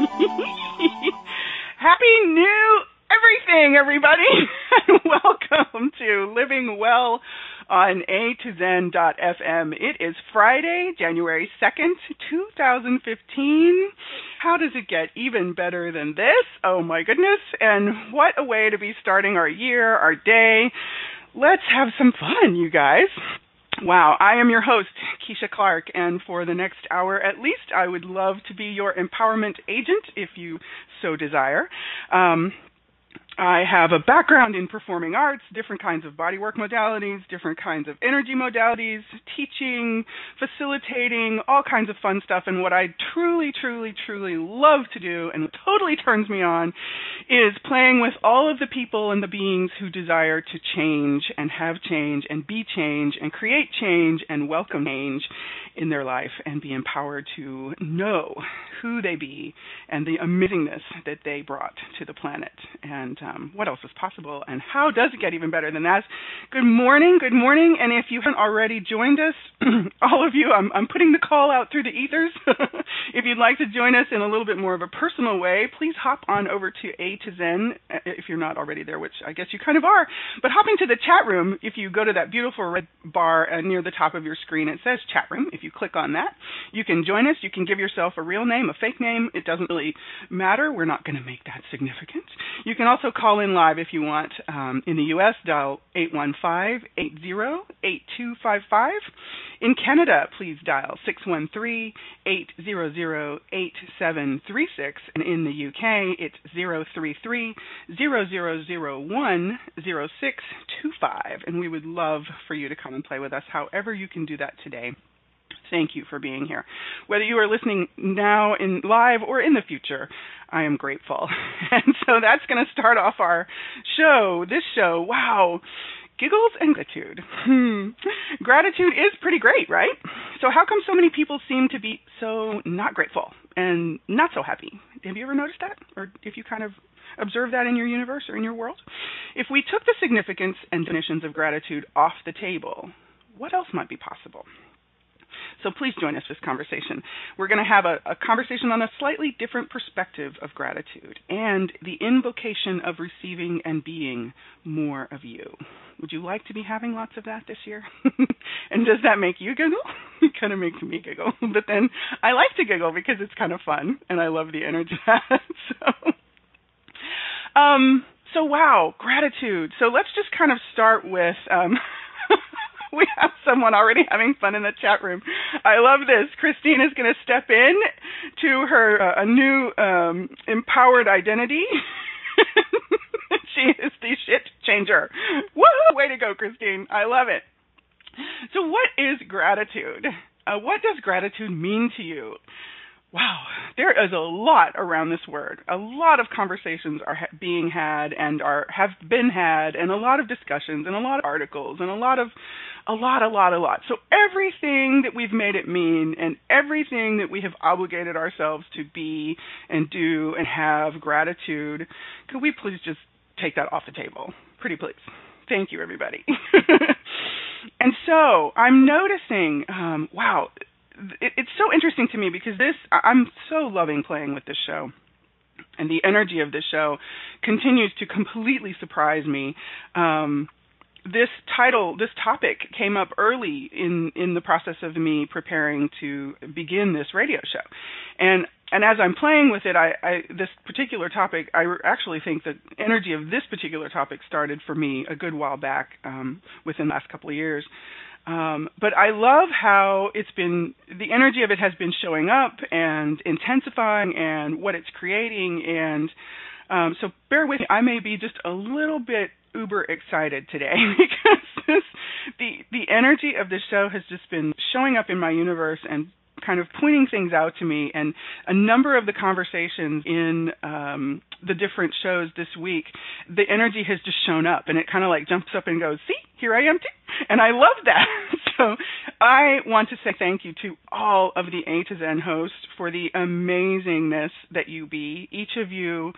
Happy New Everything, everybody, and welcome to Living Well on A to Zen FM. It is Friday, January 2nd, 2015. How does it get even better than this? Oh my goodness. And what a way to be starting our year, our day. Let's have some fun, you guys. Wow, I am your host, Keisha Clark, and for the next hour at least, I would love to be your empowerment agent if you so desire. Um, I have a background in performing arts, different kinds of bodywork modalities, different kinds of energy modalities, teaching, facilitating, all kinds of fun stuff. And what I truly, truly, truly love to do and totally turns me on is playing with all of the people and the beings who desire to change and have change and be change and create change and welcome change in their life and be empowered to know who they be and the amazingness that they brought to the planet and um, what else is possible and how does it get even better than that? Good morning good morning and if you haven't already joined us all of you I'm, I'm putting the call out through the ethers. If you'd like to join us in a little bit more of a personal way please hop on over to a to zen uh, if you're not already there which i guess you kind of are. But hop into the chat room. If you go to that beautiful red bar uh, near the top of your screen it says chat room. If you click on that you can join us. You can give yourself a real name a fake name. It doesn't really matter. We're not going to make that significant. You can also call in live if you want. Um, in the U.S., dial 815-80-8255. In Canada, please dial 613-800-8736. And in the UK, it's 033-0001-0625. And we would love for you to come and play with us however you can do that today. Thank you for being here. Whether you are listening now in live or in the future, I am grateful. And so that's going to start off our show. This show, wow. Giggles and gratitude. Hmm. Gratitude is pretty great, right? So, how come so many people seem to be so not grateful and not so happy? Have you ever noticed that? Or if you kind of observe that in your universe or in your world? If we took the significance and definitions of gratitude off the table, what else might be possible? So please join us for this conversation. We're going to have a, a, conversation on a slightly different perspective of gratitude and the invocation of receiving and being more of you. Would you like to be having lots of that this year? and does that make you giggle? it kind of makes me giggle. But then I like to giggle because it's kind of fun and I love the energy. so, um, so wow, gratitude. So let's just kind of start with. Um, we have someone already having fun in the chat room. I love this. Christine is going to step in to her uh, a new um, empowered identity. she is the shit changer. Woo! Way to go, Christine. I love it. So, what is gratitude? Uh, what does gratitude mean to you? Wow, there is a lot around this word. A lot of conversations are ha- being had and are have been had, and a lot of discussions and a lot of articles and a lot of, a lot, a lot, a lot. So everything that we've made it mean and everything that we have obligated ourselves to be and do and have gratitude, could we please just take that off the table? Pretty please. Thank you, everybody. and so I'm noticing, um, wow, it, it's so interesting to me because this I'm so loving playing with this show. And the energy of this show continues to completely surprise me. Um, this title, this topic came up early in in the process of me preparing to begin this radio show, and and as I'm playing with it, I, I this particular topic, I actually think the energy of this particular topic started for me a good while back, um, within the last couple of years. Um, but I love how it's been, the energy of it has been showing up and intensifying and what it's creating. And um, so bear with me, I may be just a little bit uber excited today because this, the the energy of the show has just been showing up in my universe and kind of pointing things out to me. And a number of the conversations in um the different shows this week the energy has just shown up and it kind of like jumps up and goes see here i am too. And i love that. So i want to say thank you to all of the a to zen hosts for the amazingness that you be. Each of you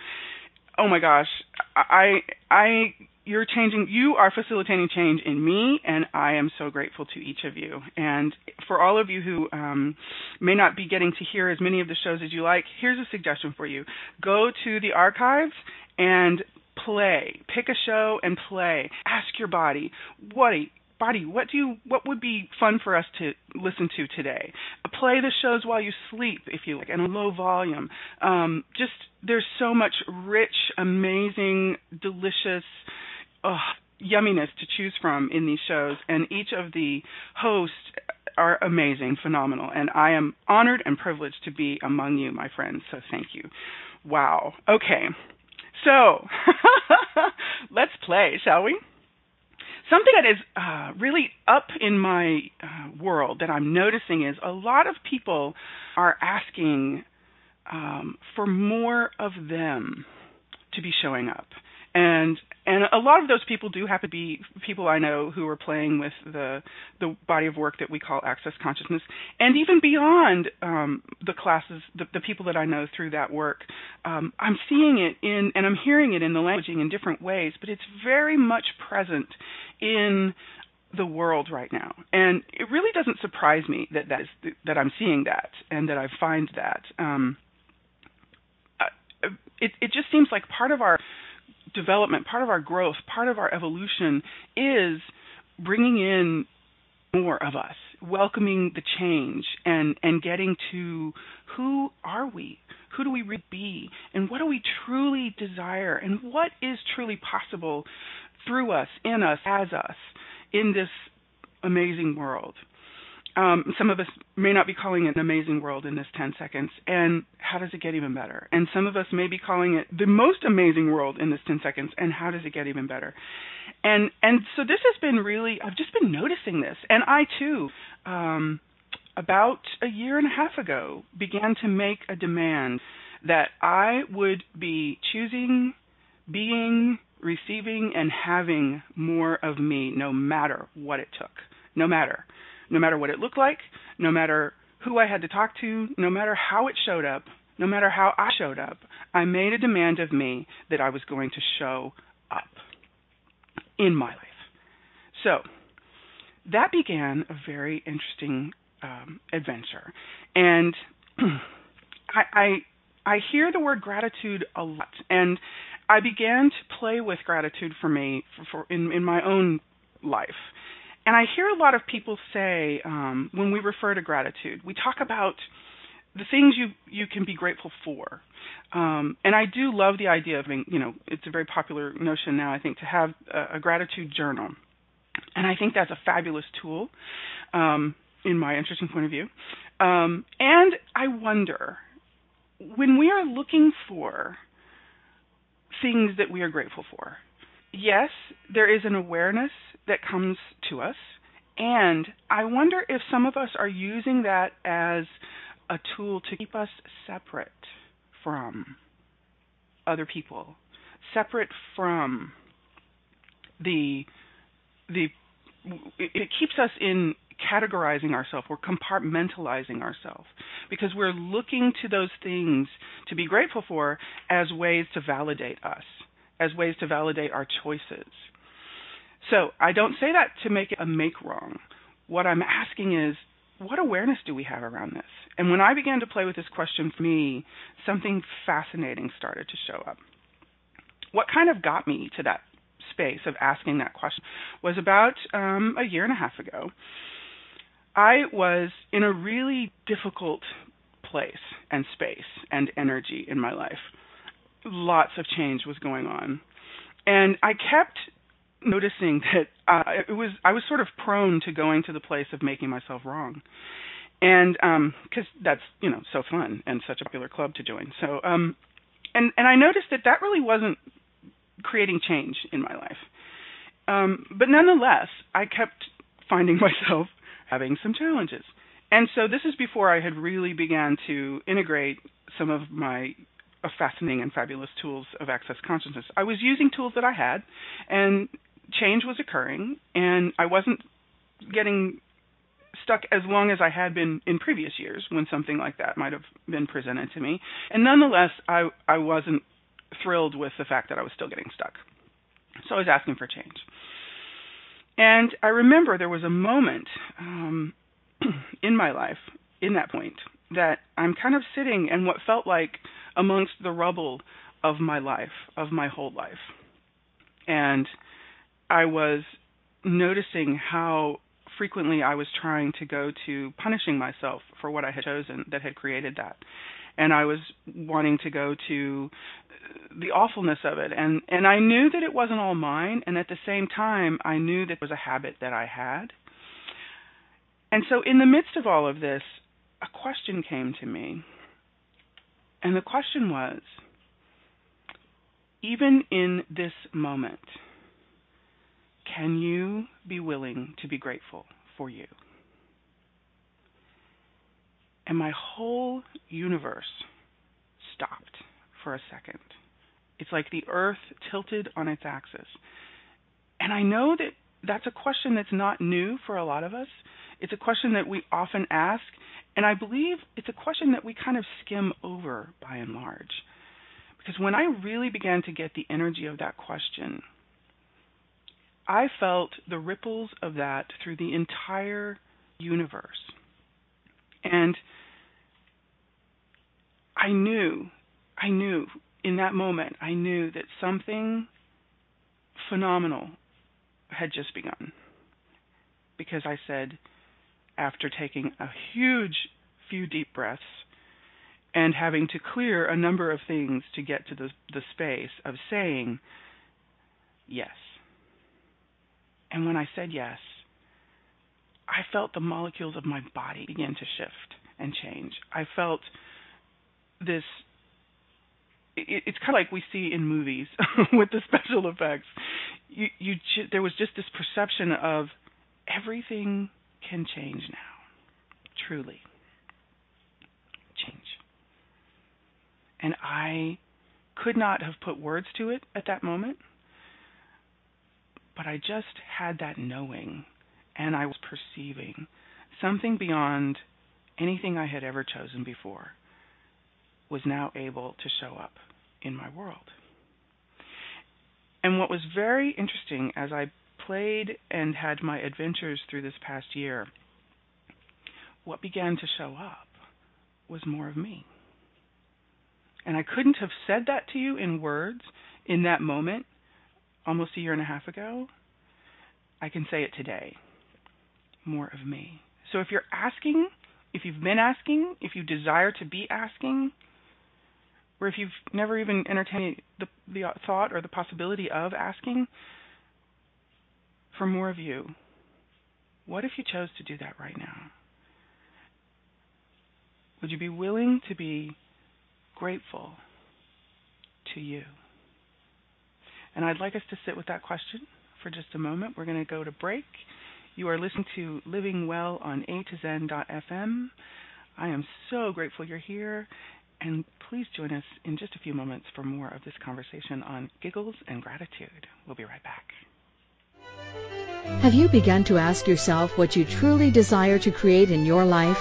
oh my gosh. I i you're changing you are facilitating change in me and i am so grateful to each of you. And for all of you who um, may not be getting to hear as many of the shows as you like here's a suggestion for you. Go to the archives and play. Pick a show and play. Ask your body what body what do you what would be fun for us to listen to today play the shows while you sleep if you like and a low volume um, just there's so much rich amazing delicious uh, yumminess to choose from in these shows, and each of the hosts are amazing, phenomenal, and I am honored and privileged to be among you, my friends. So thank you. Wow. Okay. So let's play, shall we? Something that is uh, really up in my uh, world that I'm noticing is a lot of people are asking um, for more of them to be showing up and and a lot of those people do happen to be people I know who are playing with the the body of work that we call access consciousness, and even beyond um, the classes, the, the people that I know through that work, um, I'm seeing it in and I'm hearing it in the languaging in different ways, but it's very much present in the world right now, and it really doesn't surprise me that that is that I'm seeing that and that I find that. Um, uh, it it just seems like part of our development, part of our growth, part of our evolution is bringing in more of us, welcoming the change, and and getting to who are we? Who do we really be? And what do we truly desire? And what is truly possible through us, in us, as us, in this amazing world? Um, some of us may not be calling it an amazing world in this 10 seconds. And how does it get even better? And some of us may be calling it the most amazing world in this 10 seconds. And how does it get even better? And and so this has been really I've just been noticing this. And I too, um, about a year and a half ago, began to make a demand that I would be choosing, being, receiving, and having more of me, no matter what it took. No matter no matter what it looked like, no matter who I had to talk to, no matter how it showed up, no matter how I showed up, I made a demand of me that I was going to show up in my life. So that began a very interesting um, adventure, and I, I I hear the word gratitude a lot, and I began to play with gratitude for me for, for in in my own life and I hear a lot of people say um, when we refer to gratitude, we talk about the things you you can be grateful for. Um, and I do love the idea of being, you know, it's a very popular notion now, I think, to have a, a gratitude journal. And I think that's a fabulous tool, um, in my interesting point of view. Um, and I wonder, when we are looking for things that we are grateful for, yes, there is an awareness that comes to us. And I wonder if some of us are using that as a tool to keep us separate from other people, separate from the the it keeps us in categorizing ourselves or compartmentalizing ourselves because we're looking to those things to be grateful for as ways to validate us, as ways to validate our choices. So I don't say that to make it a make wrong. What I'm asking is, what awareness do we have around this? And when I began to play with this question for me, something fascinating started to show up. What kind of got me to that space of asking that question was about um, a year and a half ago. I was in a really difficult place and space and energy in my life. Lots of change was going on. And I kept noticing that uh, it was I was sort of prone to going to the place of making myself wrong, and because um, that's you know so fun and such a popular club to join. So um, and and I noticed that that really wasn't creating change in my life. Um, but nonetheless, I kept finding myself having some challenges, And so this is before I had really began to integrate some of my fascinating and fabulous tools of access consciousness. I was using tools that I had, and change was occurring, and I wasn't getting stuck as long as I had been in previous years when something like that might have been presented to me. And nonetheless, I I wasn't thrilled with the fact that I was still getting stuck. So I was asking for change. And I remember there was a moment um, in my life, in that point, that I'm kind of sitting in what felt like amongst the rubble of my life, of my whole life. And I was noticing how frequently I was trying to go to punishing myself for what I had chosen that had created that. And I was wanting to go to the awfulness of it and and I knew that it wasn't all mine and at the same time I knew that it was a habit that I had. And so in the midst of all of this, a question came to me. And the question was even in this moment, can you be willing to be grateful for you? And my whole universe stopped for a second. It's like the earth tilted on its axis. And I know that that's a question that's not new for a lot of us. It's a question that we often ask, and I believe it's a question that we kind of skim over by and large. Because when I really began to get the energy of that question, I felt the ripples of that through the entire universe. And I knew, I knew in that moment, I knew that something phenomenal had just begun. Because I said, after taking a huge few deep breaths and having to clear a number of things to get to the, the space of saying yes. And when I said yes, I felt the molecules of my body begin to shift and change. I felt this it, it's kind of like we see in movies with the special effects. You, you, there was just this perception of everything can change now, truly change. And I could not have put words to it at that moment, but I just had that knowing, and I was perceiving something beyond anything I had ever chosen before was now able to show up in my world. And what was very interesting as I played and had my adventures through this past year, what began to show up was more of me. And I couldn't have said that to you in words in that moment almost a year and a half ago. I can say it today more of me. So if you're asking, if you've been asking, if you desire to be asking, or if you've never even entertained the, the thought or the possibility of asking for more of you, what if you chose to do that right now? Would you be willing to be grateful to you? And I'd like us to sit with that question for just a moment. We're going to go to break. You are listening to Living Well on A to Zen.fm. I am so grateful you're here, and please join us in just a few moments for more of this conversation on giggles and gratitude. We'll be right back. Have you begun to ask yourself what you truly desire to create in your life?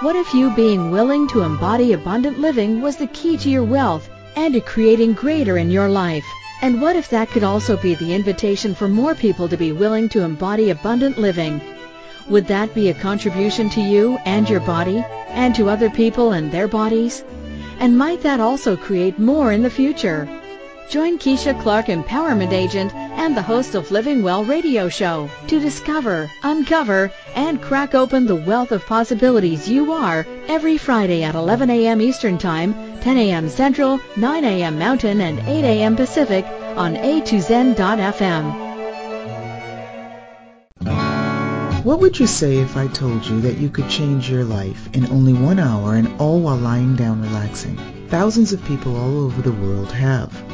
What if you being willing to embody abundant living was the key to your wealth and to creating greater in your life? And what if that could also be the invitation for more people to be willing to embody abundant living? Would that be a contribution to you and your body and to other people and their bodies? And might that also create more in the future? Join Keisha Clark, Empowerment Agent and the host of Living Well radio show to discover, uncover, and crack open the wealth of possibilities you are every Friday at 11 a.m. Eastern Time, 10 a.m. Central, 9 a.m. Mountain, and 8 a.m. Pacific on a2zen.fm. What would you say if I told you that you could change your life in only one hour and all while lying down relaxing? Thousands of people all over the world have.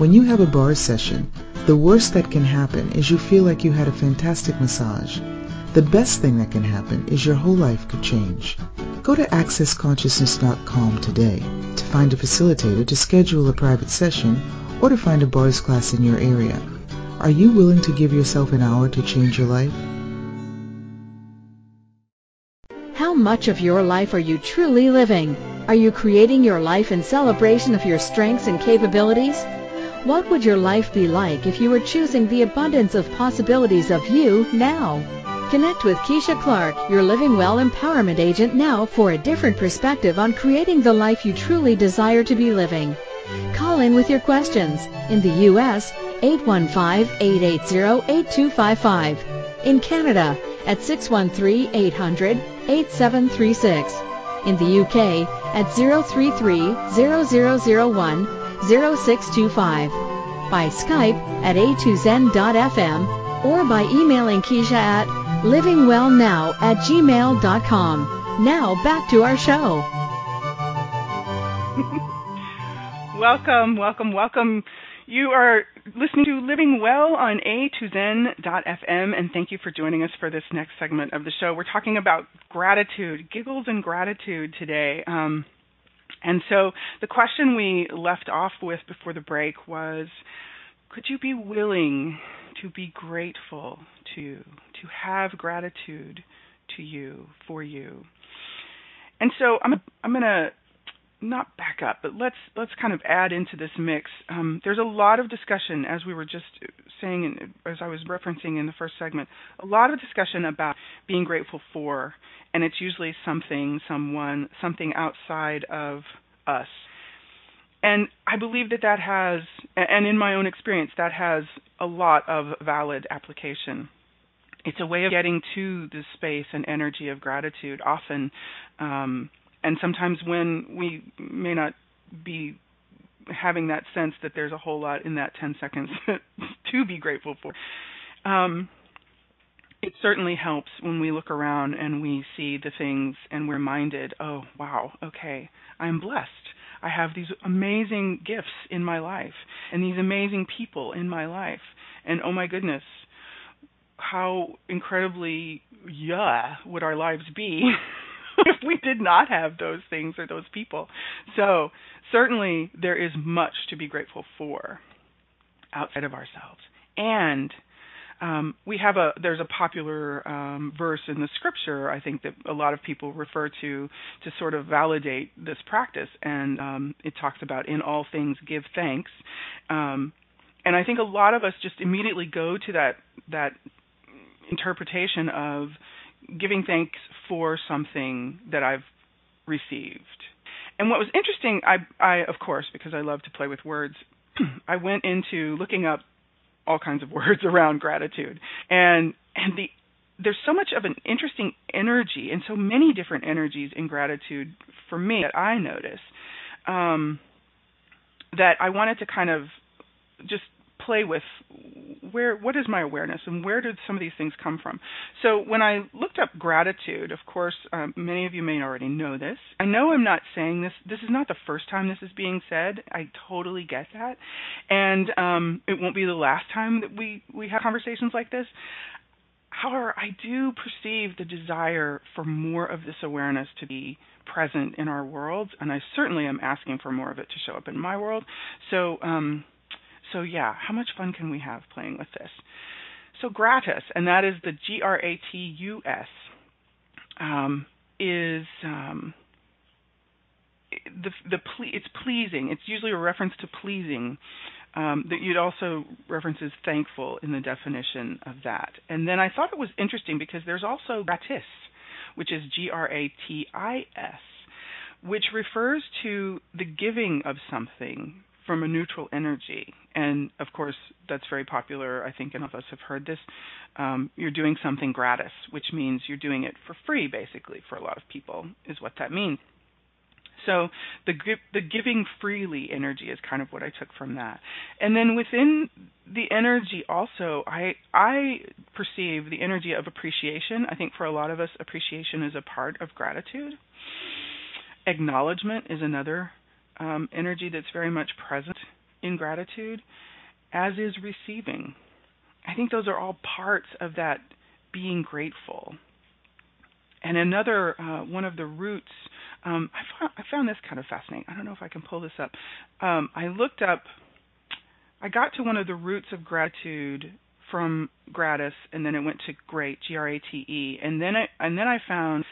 When you have a bar session, the worst that can happen is you feel like you had a fantastic massage. The best thing that can happen is your whole life could change. Go to accessconsciousness.com today to find a facilitator to schedule a private session or to find a bars class in your area. Are you willing to give yourself an hour to change your life? How much of your life are you truly living? Are you creating your life in celebration of your strengths and capabilities? What would your life be like if you were choosing the abundance of possibilities of you now? Connect with Keisha Clark, your Living Well Empowerment Agent now for a different perspective on creating the life you truly desire to be living. Call in with your questions. In the U.S., 815-880-8255. In Canada, at 613-800-8736. In the UK, at 033-0001 0625. By Skype at a2zen.fm or by emailing Keisha at livingwellnow at gmail.com. Now back to our show. welcome, welcome, welcome. You are listening to Living Well on A2Zen.fm, and thank you for joining us for this next segment of the show. We're talking about gratitude, giggles and gratitude today. Um, and so the question we left off with before the break was could you be willing to be grateful to, to have gratitude to you, for you? And so I'm, I'm going to not back up, but let's let's kind of add into this mix. Um, there's a lot of discussion, as we were just saying, in, as I was referencing in the first segment, a lot of discussion about being grateful for, and it's usually something, someone, something outside of us. And I believe that that has, and in my own experience, that has a lot of valid application. It's a way of getting to the space and energy of gratitude. Often. Um, and sometimes when we may not be having that sense that there's a whole lot in that 10 seconds to be grateful for. Um, it certainly helps when we look around and we see the things and we're reminded, oh, wow, okay, I'm blessed. I have these amazing gifts in my life and these amazing people in my life. And oh my goodness, how incredibly yeah would our lives be we did not have those things or those people. So, certainly there is much to be grateful for outside of ourselves. And um, we have a there's a popular um, verse in the scripture I think that a lot of people refer to to sort of validate this practice, and um, it talks about in all things give thanks. Um, and I think a lot of us just immediately go to that that interpretation of giving thanks for something that I've received. And what was interesting, I, I of course, because I love to play with words, I went into looking up all kinds of words around gratitude, and and the there's so much of an interesting energy and so many different energies in gratitude for me that I notice um, that I wanted to kind of just play with where what is my awareness and where did some of these things come from? So when i looked up gratitude of course um, many of you may already know this. I know i'm not saying this this is not the first time this is being said. I totally get that. And um, it won't be the last time that we we have conversations like this. However i do perceive the desire for more of this awareness to be present in our world and i certainly am asking for more of it to show up in my world. So um so yeah, how much fun can we have playing with this? So gratus, and that is the G R A T U S, um, is um, the the ple- it's pleasing. It's usually a reference to pleasing. Um, that you'd also references thankful in the definition of that. And then I thought it was interesting because there's also gratis, which is G R A T I S, which refers to the giving of something from a neutral energy. And of course, that's very popular. I think enough of us have heard this. Um, you're doing something gratis, which means you're doing it for free, basically, for a lot of people, is what that means. So the the giving freely energy is kind of what I took from that. And then within the energy also I I perceive the energy of appreciation. I think for a lot of us appreciation is a part of gratitude. Acknowledgement is another um, energy that's very much present in gratitude, as is receiving. I think those are all parts of that being grateful. And another uh, one of the roots um, I, found, I found this kind of fascinating. I don't know if I can pull this up. Um, I looked up. I got to one of the roots of gratitude from gratis, and then it went to great, G-R-A-T-E, and then I and then I found,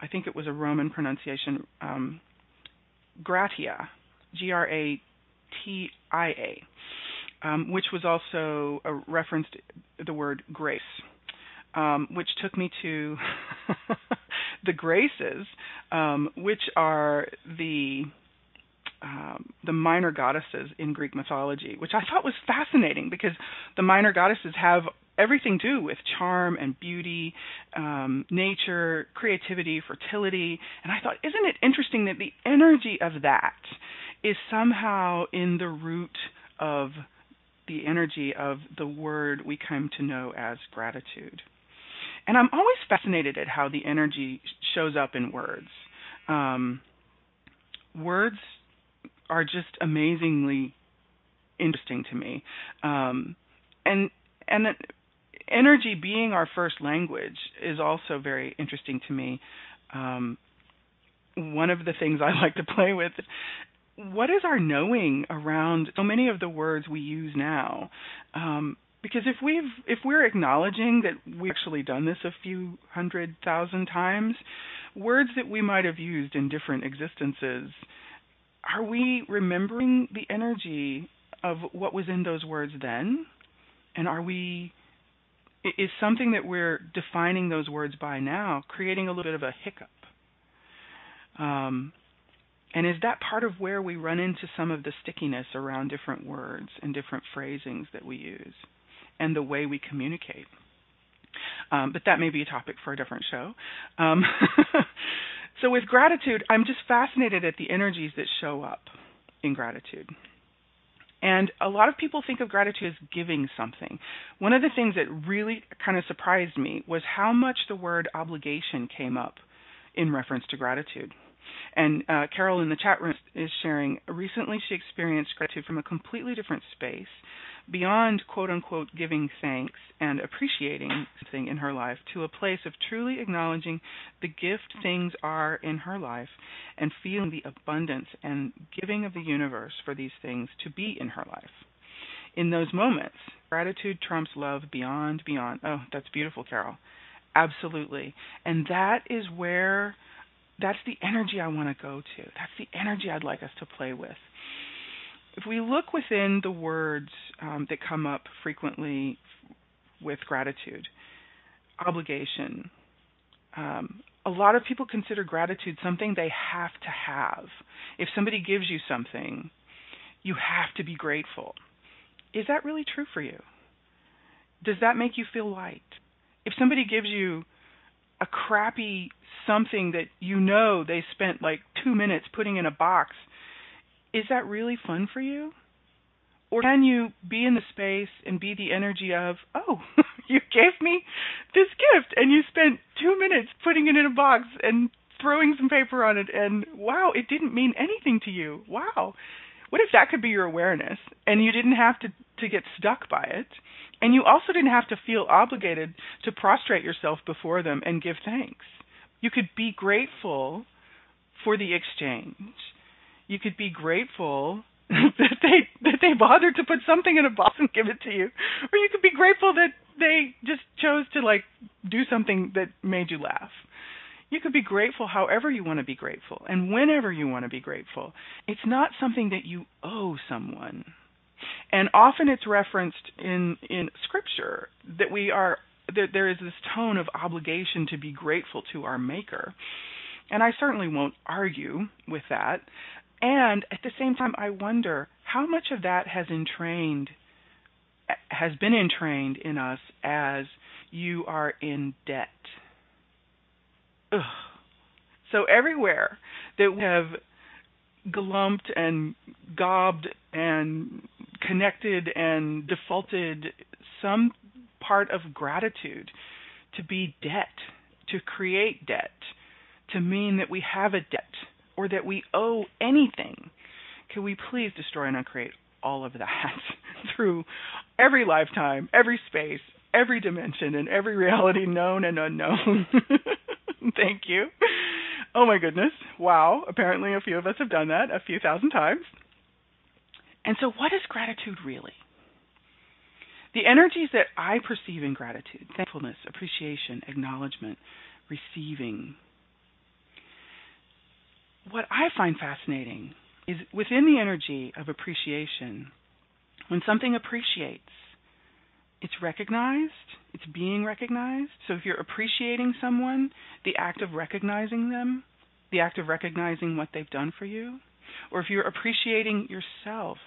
I think it was a Roman pronunciation, um, gratia, G-R-A-T-I-A, um, which was also a reference the word grace, um, which took me to the Graces, um, which are the um, the minor goddesses in Greek mythology, which I thought was fascinating because the minor goddesses have everything do with charm and beauty, um, nature, creativity, fertility. And I thought, isn't it interesting that the energy of that is somehow in the root of the energy of the word we come to know as gratitude. And I'm always fascinated at how the energy shows up in words. Um, words are just amazingly interesting to me, um, and and energy being our first language is also very interesting to me. Um, one of the things I like to play with what is our knowing around so many of the words we use now um, because if we've if we're acknowledging that we've actually done this a few hundred thousand times words that we might have used in different existences are we remembering the energy of what was in those words then and are we is something that we're defining those words by now creating a little bit of a hiccup um, and is that part of where we run into some of the stickiness around different words and different phrasings that we use? and the way we communicate. Um, but that may be a topic for a different show. Um, so, with gratitude, I'm just fascinated at the energies that show up in gratitude. And a lot of people think of gratitude as giving something. One of the things that really kind of surprised me was how much the word obligation came up in reference to gratitude. And uh, Carol in the chat room is sharing recently she experienced gratitude from a completely different space beyond quote unquote giving thanks and appreciating something in her life to a place of truly acknowledging the gift things are in her life and feeling the abundance and giving of the universe for these things to be in her life. In those moments, gratitude trumps love beyond, beyond. Oh, that's beautiful, Carol. Absolutely. And that is where, that's the energy I want to go to. That's the energy I'd like us to play with if we look within the words um, that come up frequently with gratitude, obligation, um, a lot of people consider gratitude something they have to have. If somebody gives you something, you have to be grateful. Is that really true for you? Does that make you feel light? If somebody gives you a crappy something that you know they spent like two minutes putting in a box is that really fun for you? Or can you be in the space and be the energy of, oh, you gave me this gift and you spent two minutes putting it in a box and throwing some paper on it and wow, it didn't mean anything to you. Wow. What if that could be your awareness and you didn't have to, to get stuck by it? And you also didn't have to feel obligated to prostrate yourself before them and give thanks. You could be grateful for the exchange you could be grateful that they that they bothered to put something in a box and give it to you, or you could be grateful that they just chose to like do something that made you laugh. You could be grateful however you want to be grateful and whenever you want to be grateful. It's not something that you owe someone. And often it's referenced in in scripture that we are that there is this tone of obligation to be grateful to our maker. And I certainly won't argue with that And at the same time, I wonder how much of that has entrained, has been entrained in us as you are in debt. Ugh. So everywhere that we have glumped and gobbed and connected and defaulted some part of gratitude to be debt, to create debt, to mean that we have a debt or that we owe anything. Can we please destroy and uncreate all of that through every lifetime, every space, every dimension, and every reality known and unknown? Thank you. Oh my goodness. Wow. Apparently, a few of us have done that a few thousand times. And so, what is gratitude really? The energies that I perceive in gratitude thankfulness, appreciation, acknowledgement, receiving. What I find fascinating is within the energy of appreciation, when something appreciates, it's recognized, it's being recognized. So if you're appreciating someone, the act of recognizing them, the act of recognizing what they've done for you, or if you're appreciating yourself,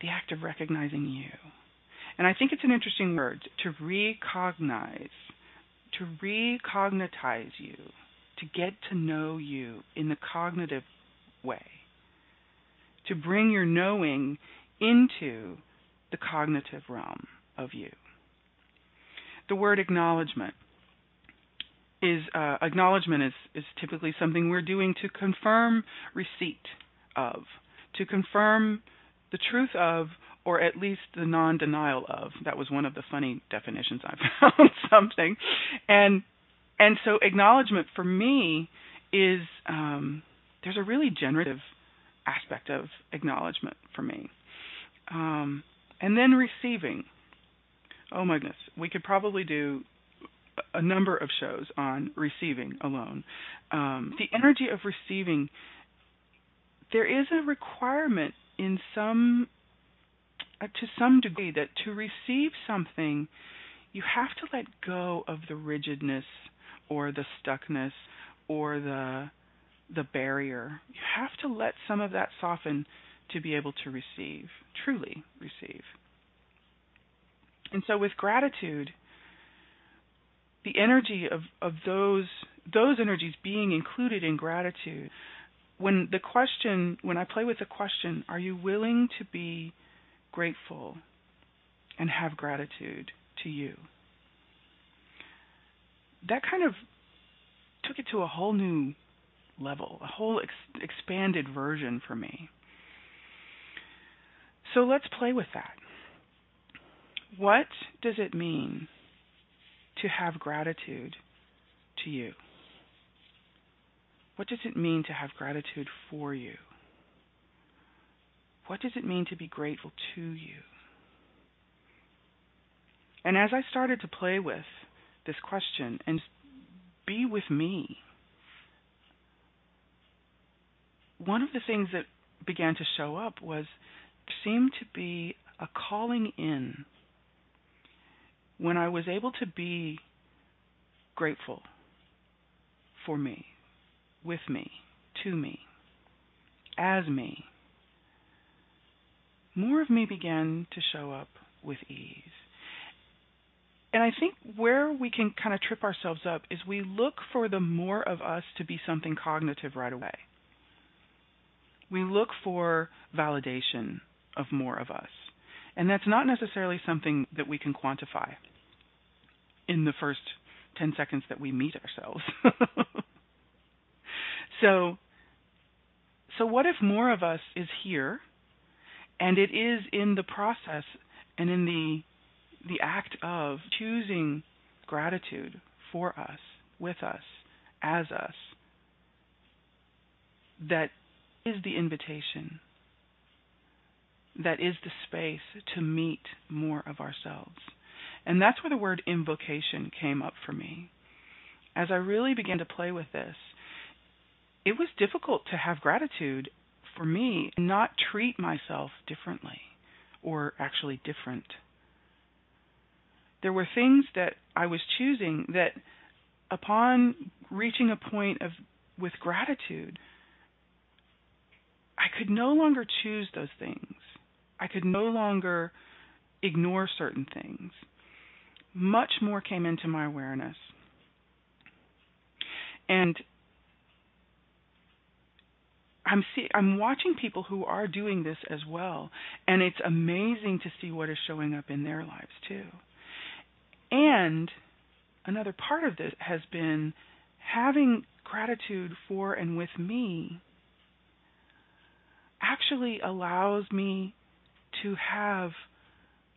the act of recognizing you. And I think it's an interesting word to recognize, to recognitize you, to get to know you in the cognitive way, to bring your knowing into the cognitive realm of you. The word acknowledgement is uh, acknowledgement is, is typically something we're doing to confirm receipt of, to confirm the truth of, or at least the non-denial of. That was one of the funny definitions I found. something, and and so acknowledgement for me is um, there's a really generative aspect of acknowledgement for me, um, and then receiving. Oh my goodness, we could probably do a number of shows on receiving alone. Um, the energy of receiving, there is a requirement in some, uh, to some degree, that to receive something, you have to let go of the rigidness or the stuckness or the the barrier. You have to let some of that soften to be able to receive, truly receive. And so with gratitude, the energy of, of those those energies being included in gratitude, when the question when I play with the question, are you willing to be grateful and have gratitude to you? That kind of took it to a whole new level, a whole ex- expanded version for me. So let's play with that. What does it mean to have gratitude to you? What does it mean to have gratitude for you? What does it mean to be grateful to you? And as I started to play with this question and be with me, one of the things that began to show up was seemed to be a calling in when I was able to be grateful for me, with me, to me, as me, more of me began to show up with ease. And I think where we can kind of trip ourselves up is we look for the more of us to be something cognitive right away. We look for validation of more of us. And that's not necessarily something that we can quantify in the first 10 seconds that we meet ourselves. so so what if more of us is here and it is in the process and in the the act of choosing gratitude for us, with us, as us that is the invitation that is the space to meet more of ourselves. And that's where the word invocation came up for me. As I really began to play with this, it was difficult to have gratitude for me and not treat myself differently or actually different. There were things that I was choosing that upon reaching a point of with gratitude I could no longer choose those things. I could no longer ignore certain things. Much more came into my awareness. And I'm see I'm watching people who are doing this as well, and it's amazing to see what is showing up in their lives too. And another part of this has been having gratitude for and with me actually allows me to have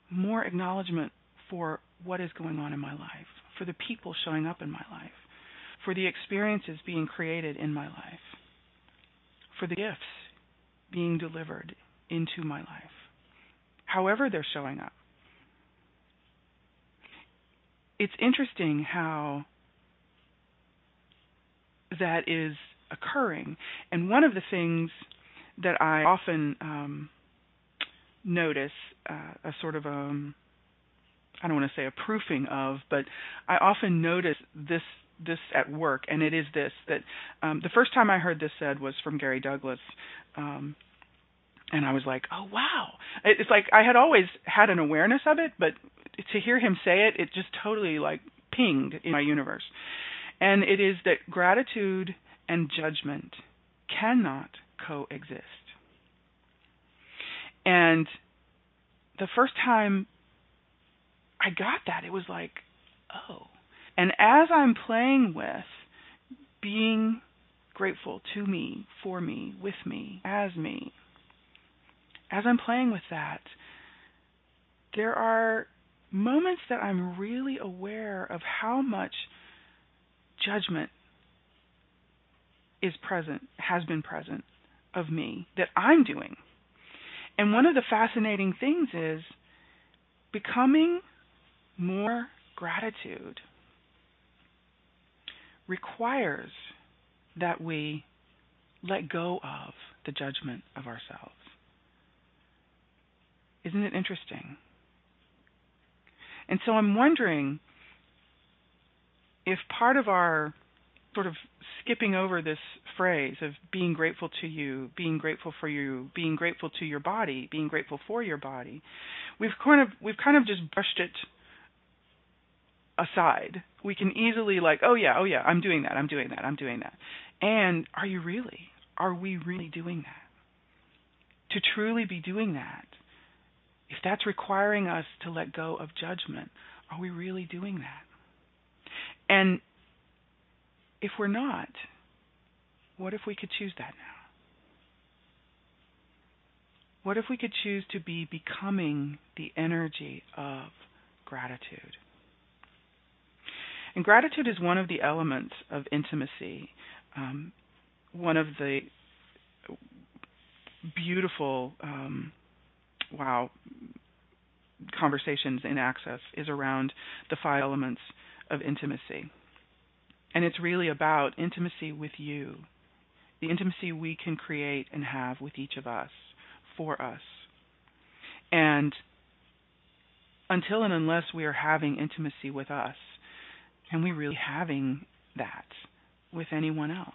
more acknowledgement for what is going on in my life, for the people showing up in my life, for the experiences being created in my life for the gifts being delivered into my life, however they're showing up. It's interesting how that is occurring. And one of the things that I often um, notice, uh, a sort of um, I don't want to say a proofing of, but I often notice this this at work, and it is this that um, the first time I heard this said was from Gary Douglas. Um, and I was like, "Oh wow!" It's like I had always had an awareness of it, but to hear him say it, it just totally like pinged in my universe. And it is that gratitude and judgment cannot coexist. And the first time I got that, it was like, oh, and as I'm playing with being grateful to me, for me, with me, as me, as I'm playing with that, there are moments that I'm really aware of how much judgment is present, has been present of me that I'm doing. And one of the fascinating things is becoming more gratitude requires that we let go of the judgment of ourselves. Isn't it interesting? And so I'm wondering if part of our sort of skipping over this phrase of being grateful to you, being grateful for you, being grateful to your body, being grateful for your body, we've kind of we've kind of just brushed it aside. We can easily like, oh yeah, oh yeah, I'm doing that, I'm doing that, I'm doing that. And are you really? Are we really doing that? To truly be doing that, if that's requiring us to let go of judgment, are we really doing that? And if we're not, what if we could choose that now? What if we could choose to be becoming the energy of gratitude? And gratitude is one of the elements of intimacy. Um, one of the beautiful, um, wow, conversations in Access is around the five elements of intimacy. And it's really about intimacy with you, the intimacy we can create and have with each of us, for us. And until and unless we are having intimacy with us, and we really having that with anyone else?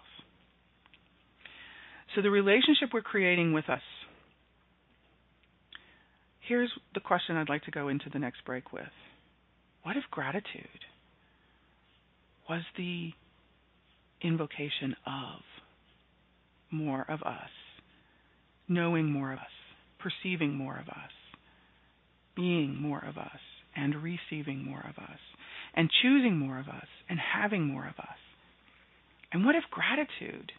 So, the relationship we're creating with us. Here's the question I'd like to go into the next break with What if gratitude was the invocation of more of us, knowing more of us, perceiving more of us, being more of us, and receiving more of us? and choosing more of us and having more of us? And what if gratitude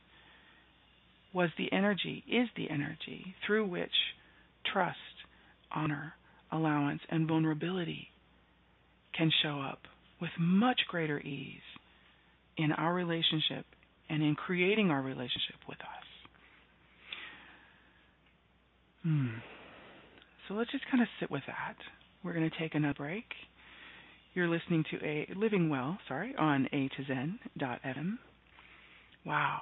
was the energy, is the energy through which trust, honor, allowance, and vulnerability can show up with much greater ease in our relationship and in creating our relationship with us? Hmm. So let's just kind of sit with that. We're going to take another break. You're listening to a Living Well, sorry, on A to Zen FM. Wow.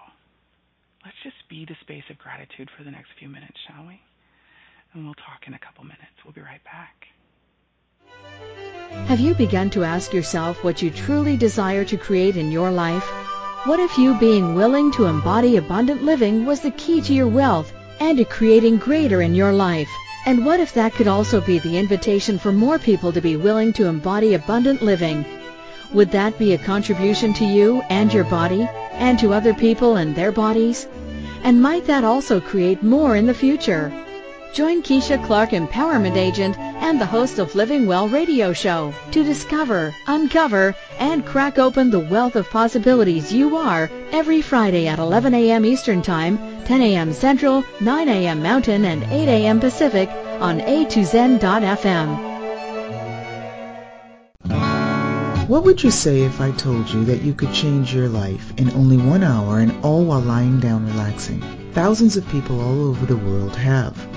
Let's just be the space of gratitude for the next few minutes, shall we? And we'll talk in a couple minutes. We'll be right back. Have you begun to ask yourself what you truly desire to create in your life? What if you being willing to embody abundant living was the key to your wealth and to creating greater in your life. And what if that could also be the invitation for more people to be willing to embody abundant living? Would that be a contribution to you and your body, and to other people and their bodies? And might that also create more in the future? Join Keisha Clark, Empowerment Agent and the host of Living Well radio show to discover, uncover, and crack open the wealth of possibilities you are every Friday at 11 a.m. Eastern Time, 10 a.m. Central, 9 a.m. Mountain, and 8 a.m. Pacific on a2zen.fm. What would you say if I told you that you could change your life in only one hour and all while lying down relaxing? Thousands of people all over the world have.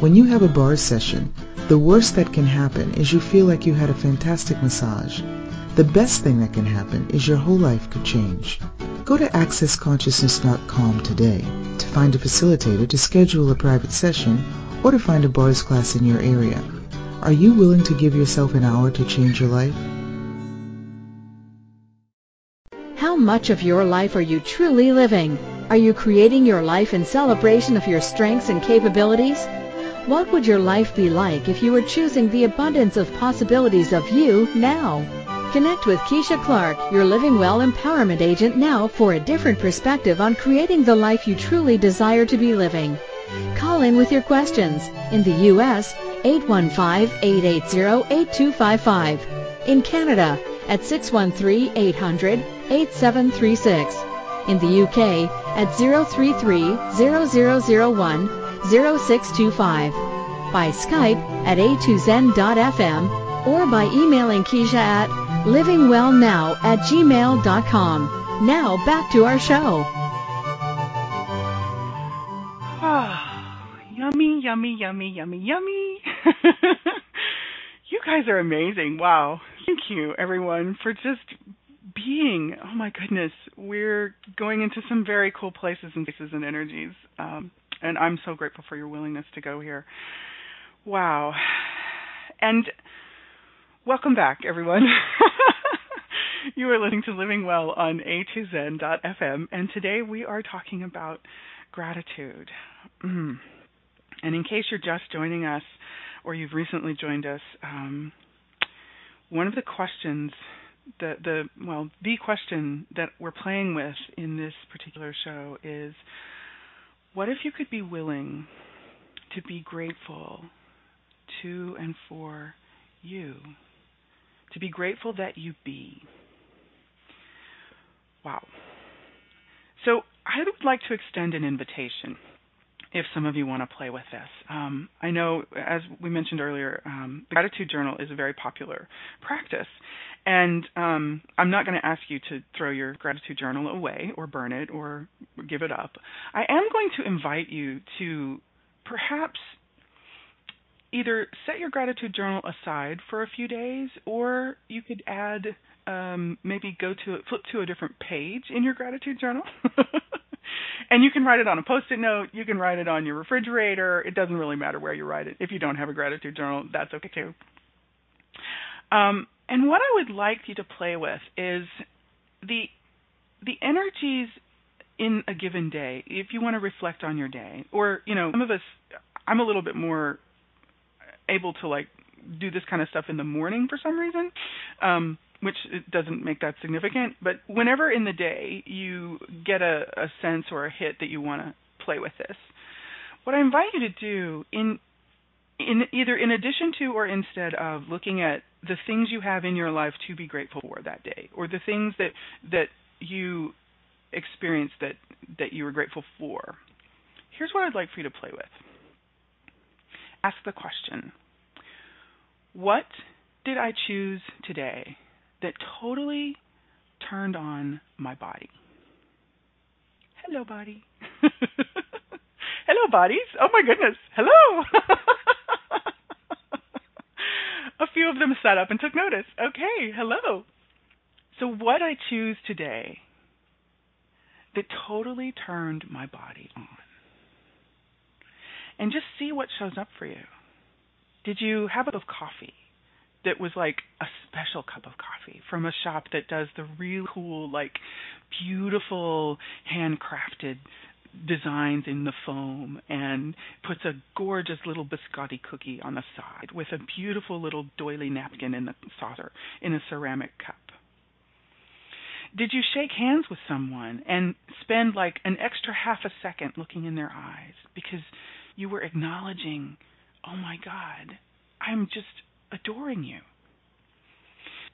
When you have a bar session, the worst that can happen is you feel like you had a fantastic massage. The best thing that can happen is your whole life could change. Go to accessconsciousness.com today to find a facilitator to schedule a private session or to find a bars class in your area. Are you willing to give yourself an hour to change your life? How much of your life are you truly living? Are you creating your life in celebration of your strengths and capabilities? What would your life be like if you were choosing the abundance of possibilities of you now? Connect with Keisha Clark, your Living Well Empowerment Agent now for a different perspective on creating the life you truly desire to be living. Call in with your questions. In the U.S., 815-880-8255. In Canada, at 613-800-8736. In the UK at 033-0001-0625. By Skype at a2zen.fm or by emailing Keisha at livingwellnow at gmail.com. Now back to our show. Yummy, yummy, yummy, yummy, yummy. you guys are amazing. Wow. Thank you, everyone, for just being. Oh my goodness, we're going into some very cool places and places and energies, um, and I'm so grateful for your willingness to go here. Wow, and welcome back, everyone. you are listening to Living Well on A2Zen.fm, and today we are talking about gratitude. Mm. And in case you're just joining us, or you've recently joined us, um, one of the questions the the well the question that we're playing with in this particular show is what if you could be willing to be grateful to and for you? To be grateful that you be. Wow. So i would like to extend an invitation if some of you want to play with this. Um, I know, as we mentioned earlier, um, the gratitude journal is a very popular practice. And um, I'm not going to ask you to throw your gratitude journal away or burn it or give it up. I am going to invite you to perhaps either set your gratitude journal aside for a few days or you could add um, maybe go to flip to a different page in your gratitude journal and you can write it on a post-it note. You can write it on your refrigerator. It doesn't really matter where you write it. If you don't have a gratitude journal, that's okay too. Um, and what I would like you to play with is the the energies in a given day. If you want to reflect on your day, or you know, some of us, I'm a little bit more able to like do this kind of stuff in the morning for some reason. Um, which doesn't make that significant, but whenever in the day you get a, a sense or a hit that you want to play with this, what I invite you to do in in either in addition to or instead of looking at the things you have in your life to be grateful for that day or the things that that you experienced that that you were grateful for here's what i'd like for you to play with. Ask the question what did i choose today that totally turned on my body. Hello, body. Hello, bodies. Oh my goodness. Hello. a few of them sat up and took notice. Okay, hello. So, what I choose today that totally turned my body on. And just see what shows up for you. Did you have a cup of coffee that was like a special cup of coffee from a shop that does the real cool, like beautiful handcrafted designs in the foam and puts a gorgeous little biscotti cookie on the side with a beautiful little doily napkin in the saucer in a ceramic cup? Did you shake hands with someone and spend like an extra half a second looking in their eyes because you were acknowledging, oh my God, I'm just adoring you?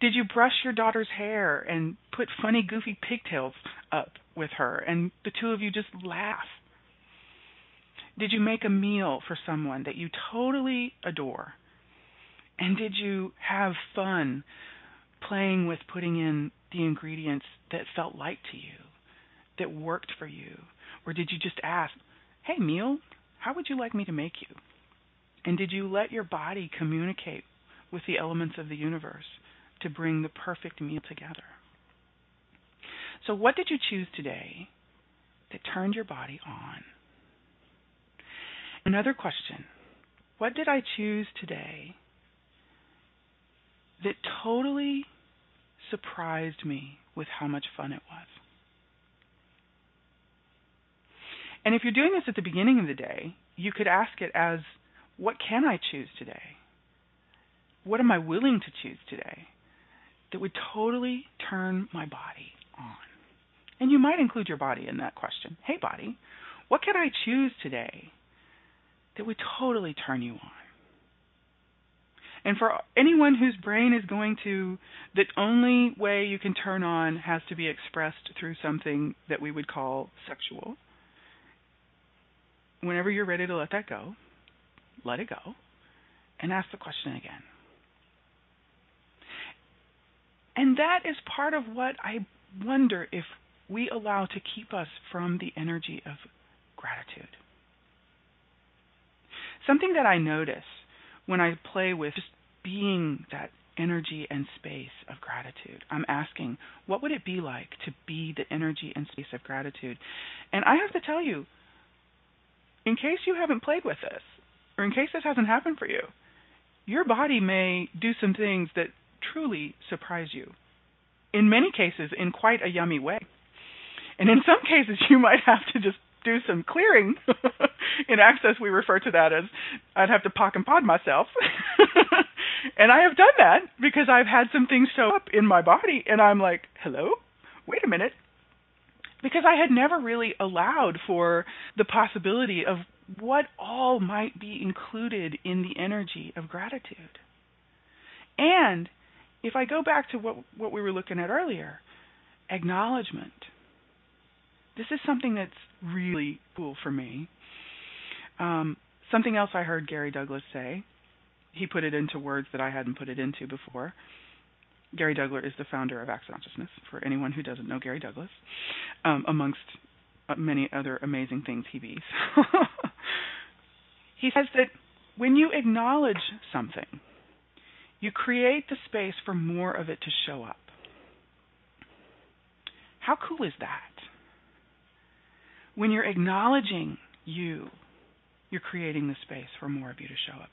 Did you brush your daughter's hair and put funny, goofy pigtails up with her and the two of you just laugh? Did you make a meal for someone that you totally adore? And did you have fun playing with putting in the ingredients that felt light to you, that worked for you? Or did you just ask, hey, meal, how would you like me to make you? And did you let your body communicate with the elements of the universe to bring the perfect meal together? So, what did you choose today that turned your body on? Another question What did I choose today that totally surprised me with how much fun it was. And if you're doing this at the beginning of the day, you could ask it as what can I choose today? What am I willing to choose today that would totally turn my body on? And you might include your body in that question. Hey, body, what can I choose today that would totally turn you on? And for anyone whose brain is going to, the only way you can turn on has to be expressed through something that we would call sexual. Whenever you're ready to let that go, let it go and ask the question again. And that is part of what I wonder if we allow to keep us from the energy of gratitude. Something that I notice when I play with just being that energy and space of gratitude. I'm asking, what would it be like to be the energy and space of gratitude? And I have to tell you, in case you haven't played with this, or in case this hasn't happened for you, your body may do some things that truly surprise you. In many cases, in quite a yummy way. And in some cases, you might have to just do some clearing. in Access, we refer to that as I'd have to POC and POD myself. and I have done that because I've had some things show up in my body, and I'm like, hello? Wait a minute. Because I had never really allowed for the possibility of what all might be included in the energy of gratitude. And if I go back to what, what we were looking at earlier, acknowledgement this is something that's really cool for me. Um, something else I heard Gary Douglas say. He put it into words that I hadn't put it into before. Gary Douglas is the founder of Access Consciousness, for anyone who doesn't know Gary Douglas, um, amongst uh, many other amazing things he bees. he says that when you acknowledge something, you create the space for more of it to show up. How cool is that? when you're acknowledging you, you're creating the space for more of you to show up.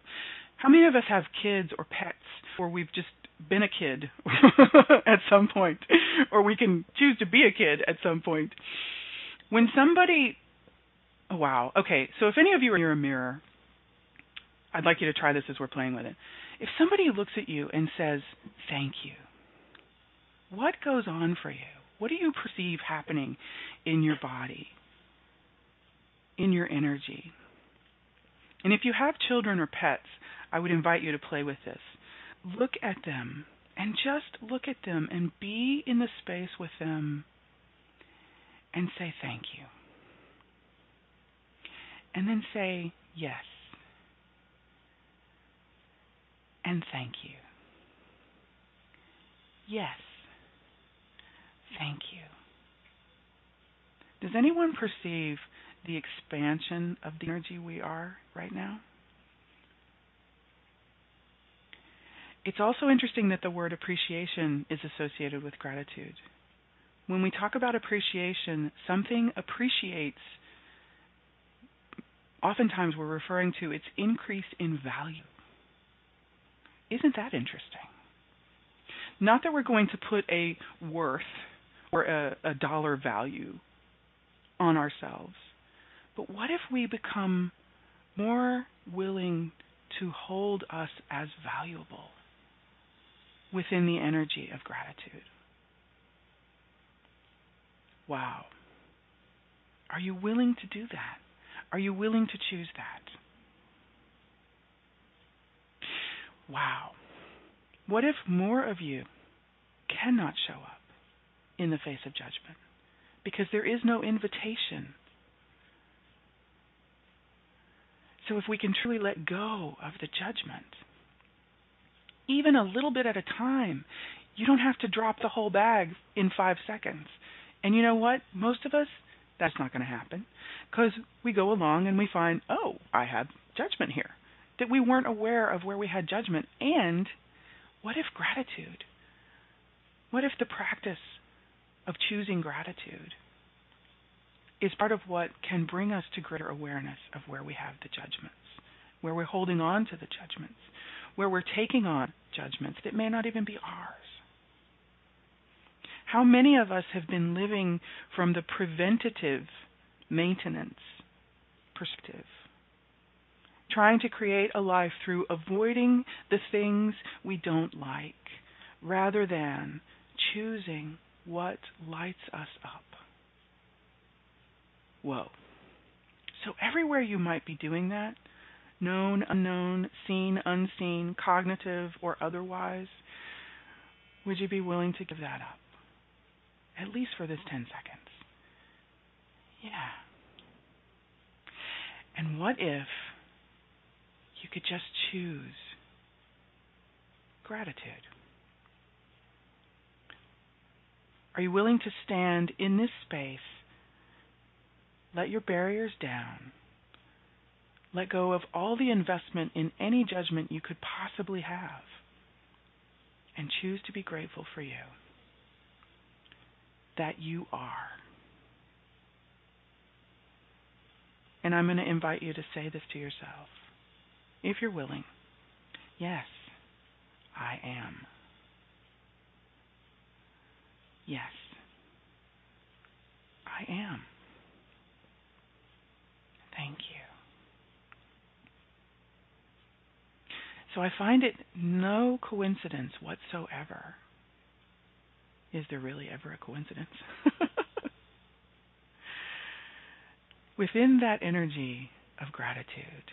How many of us have kids or pets, or we've just been a kid at some point, or we can choose to be a kid at some point? When somebody, oh, wow, okay, so if any of you are near a mirror, I'd like you to try this as we're playing with it. If somebody looks at you and says, thank you, what goes on for you? What do you perceive happening in your body? in your energy. And if you have children or pets, I would invite you to play with this. Look at them and just look at them and be in the space with them and say thank you. And then say yes. And thank you. Yes. Thank you. Does anyone perceive the expansion of the energy we are right now? It's also interesting that the word appreciation is associated with gratitude. When we talk about appreciation, something appreciates, oftentimes we're referring to its increase in value. Isn't that interesting? Not that we're going to put a worth or a, a dollar value on ourselves, but what if we become more willing to hold us as valuable within the energy of gratitude? Wow. Are you willing to do that? Are you willing to choose that? Wow. What if more of you cannot show up in the face of judgment because there is no invitation? So, if we can truly let go of the judgment, even a little bit at a time, you don't have to drop the whole bag in five seconds. And you know what? Most of us, that's not going to happen because we go along and we find, oh, I have judgment here. That we weren't aware of where we had judgment. And what if gratitude? What if the practice of choosing gratitude is part of what can bring us to greater awareness of where we have the judgments, where we're holding on to the judgments, where we're taking on judgments that may not even be ours? How many of us have been living from the preventative maintenance perspective? Trying to create a life through avoiding the things we don't like rather than choosing what lights us up. Whoa. So, everywhere you might be doing that, known, unknown, seen, unseen, cognitive, or otherwise, would you be willing to give that up? At least for this 10 seconds. Yeah. And what if you could just choose gratitude? Are you willing to stand in this space? Let your barriers down. Let go of all the investment in any judgment you could possibly have. And choose to be grateful for you. That you are. And I'm going to invite you to say this to yourself, if you're willing. Yes, I am. Yes, I am. Thank you. So I find it no coincidence whatsoever. Is there really ever a coincidence? Within that energy of gratitude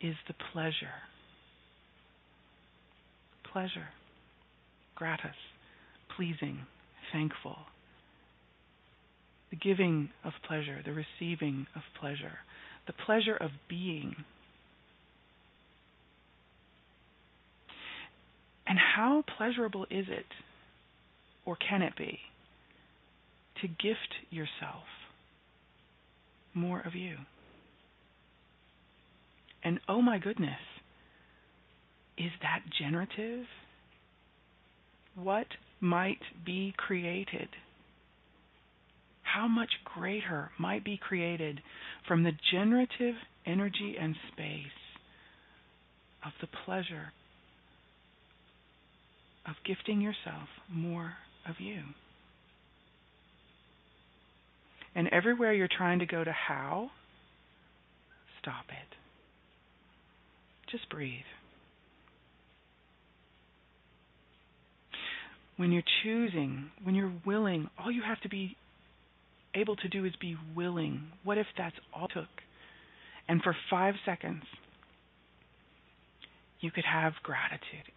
is the pleasure. Pleasure. Gratus. Pleasing. Thankful. The giving of pleasure, the receiving of pleasure, the pleasure of being. And how pleasurable is it, or can it be, to gift yourself more of you? And oh my goodness, is that generative? What might be created? How much greater might be created from the generative energy and space of the pleasure of gifting yourself more of you? And everywhere you're trying to go to how, stop it. Just breathe. When you're choosing, when you're willing, all you have to be able to do is be willing. What if that's all it took? And for five seconds, you could have gratitude.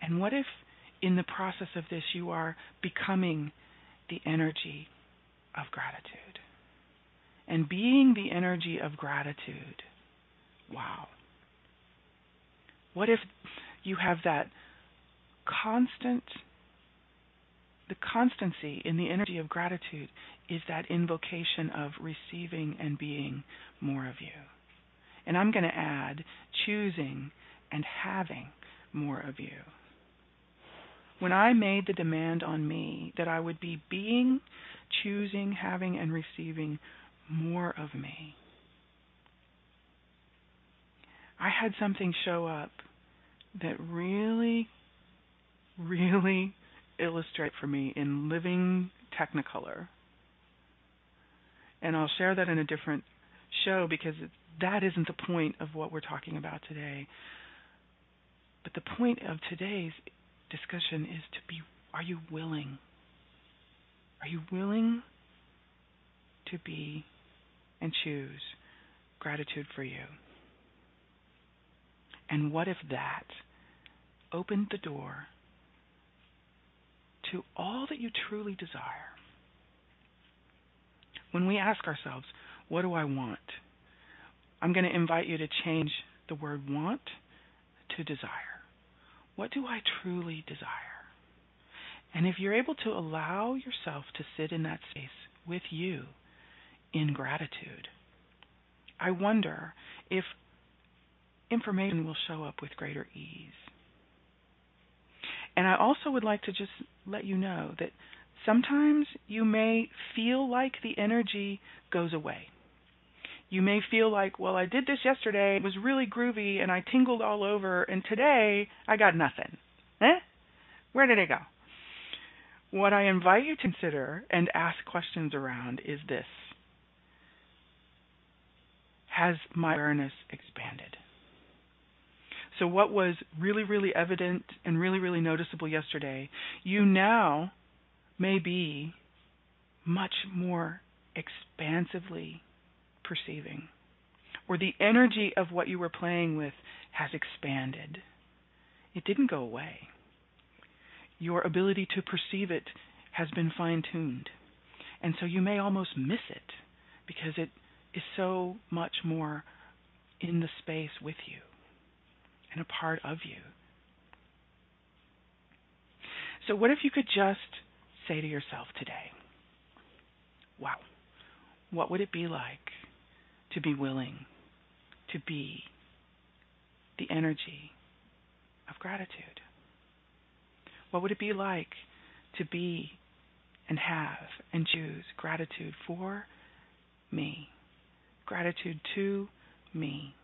And what if in the process of this you are becoming the energy of gratitude? And being the energy of gratitude, wow. What if you have that constant, the constancy in the energy of gratitude is that invocation of receiving and being more of you. And I'm going to add choosing and having more of you. When I made the demand on me that I would be being, choosing, having, and receiving more of me, I had something show up that really, really illustrate for me in living technicolor. And I'll share that in a different show because that isn't the point of what we're talking about today. But the point of today's discussion is to be are you willing? Are you willing to be and choose gratitude for you? And what if that opened the door to all that you truly desire? When we ask ourselves, what do I want? I'm going to invite you to change the word want to desire. What do I truly desire? And if you're able to allow yourself to sit in that space with you in gratitude, I wonder if information will show up with greater ease. And I also would like to just let you know that sometimes you may feel like the energy goes away. You may feel like, well, I did this yesterday, it was really groovy, and I tingled all over, and today I got nothing. Eh? Where did it go? What I invite you to consider and ask questions around is this Has my awareness expanded? So, what was really, really evident and really, really noticeable yesterday, you now may be much more expansively perceiving. Or the energy of what you were playing with has expanded. It didn't go away. Your ability to perceive it has been fine tuned. And so you may almost miss it because it is so much more in the space with you and a part of you. So, what if you could just say to yourself today, wow, what would it be like to be willing to be the energy of gratitude? What would it be like to be and have and choose gratitude for me, gratitude to me,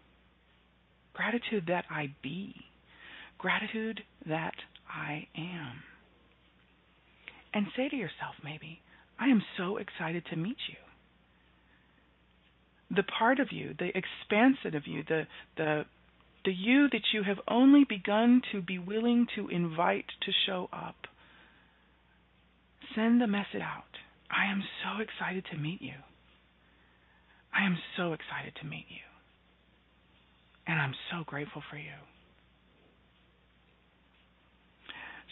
gratitude that I be, gratitude that I am. And say to yourself, maybe, I am so excited to meet you. The part of you, the expansive of you, the the the you that you have only begun to be willing to invite to show up. Send the message out. I am so excited to meet you. I am so excited to meet you. And I'm so grateful for you.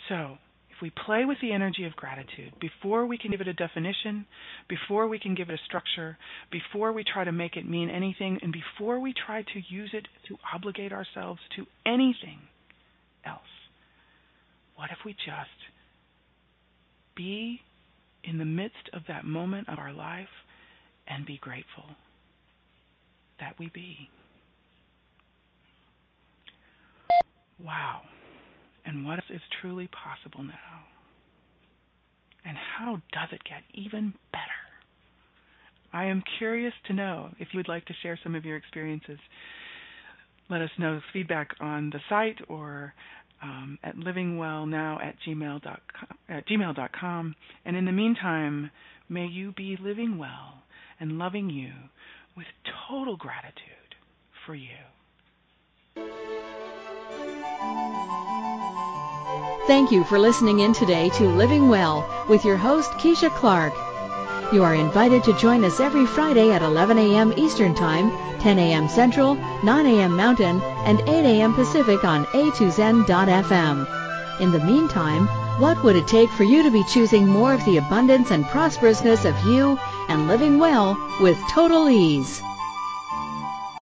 So, if we play with the energy of gratitude, before we can give it a definition, before we can give it a structure, before we try to make it mean anything, and before we try to use it to obligate ourselves to anything else, what if we just be in the midst of that moment of our life and be grateful that we be? Wow. And what is truly possible now? And how does it get even better? I am curious to know if you would like to share some of your experiences. Let us know feedback on the site or um, at livingwellnow at gmail.com, at gmail.com. And in the meantime, may you be living well and loving you with total gratitude for you. Thank you for listening in today to Living Well with your host, Keisha Clark. You are invited to join us every Friday at 11 a.m. Eastern Time, 10 a.m. Central, 9 a.m. Mountain, and 8 a.m. Pacific on a2zen.fm. In the meantime, what would it take for you to be choosing more of the abundance and prosperousness of you and living well with total ease?